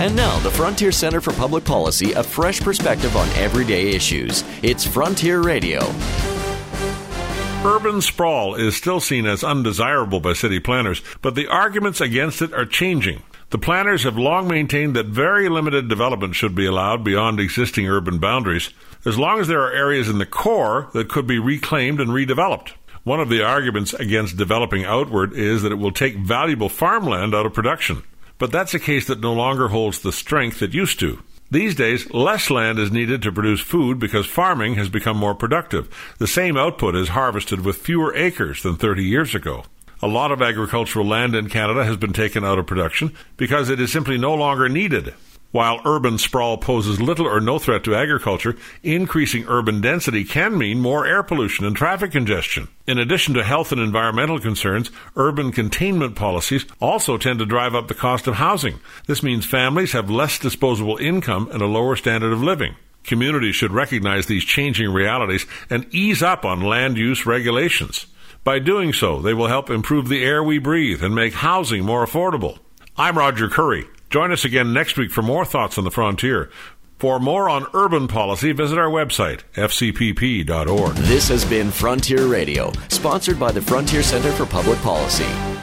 And now, the Frontier Center for Public Policy, a fresh perspective on everyday issues. It's Frontier Radio. Urban sprawl is still seen as undesirable by city planners, but the arguments against it are changing. The planners have long maintained that very limited development should be allowed beyond existing urban boundaries, as long as there are areas in the core that could be reclaimed and redeveloped. One of the arguments against developing outward is that it will take valuable farmland out of production. But that's a case that no longer holds the strength it used to. These days, less land is needed to produce food because farming has become more productive. The same output is harvested with fewer acres than 30 years ago. A lot of agricultural land in Canada has been taken out of production because it is simply no longer needed. While urban sprawl poses little or no threat to agriculture, increasing urban density can mean more air pollution and traffic congestion. In addition to health and environmental concerns, urban containment policies also tend to drive up the cost of housing. This means families have less disposable income and a lower standard of living. Communities should recognize these changing realities and ease up on land use regulations. By doing so, they will help improve the air we breathe and make housing more affordable. I'm Roger Currie. Join us again next week for more thoughts on the frontier. For more on urban policy, visit our website, fcpp.org. This has been Frontier Radio, sponsored by the Frontier Center for Public Policy.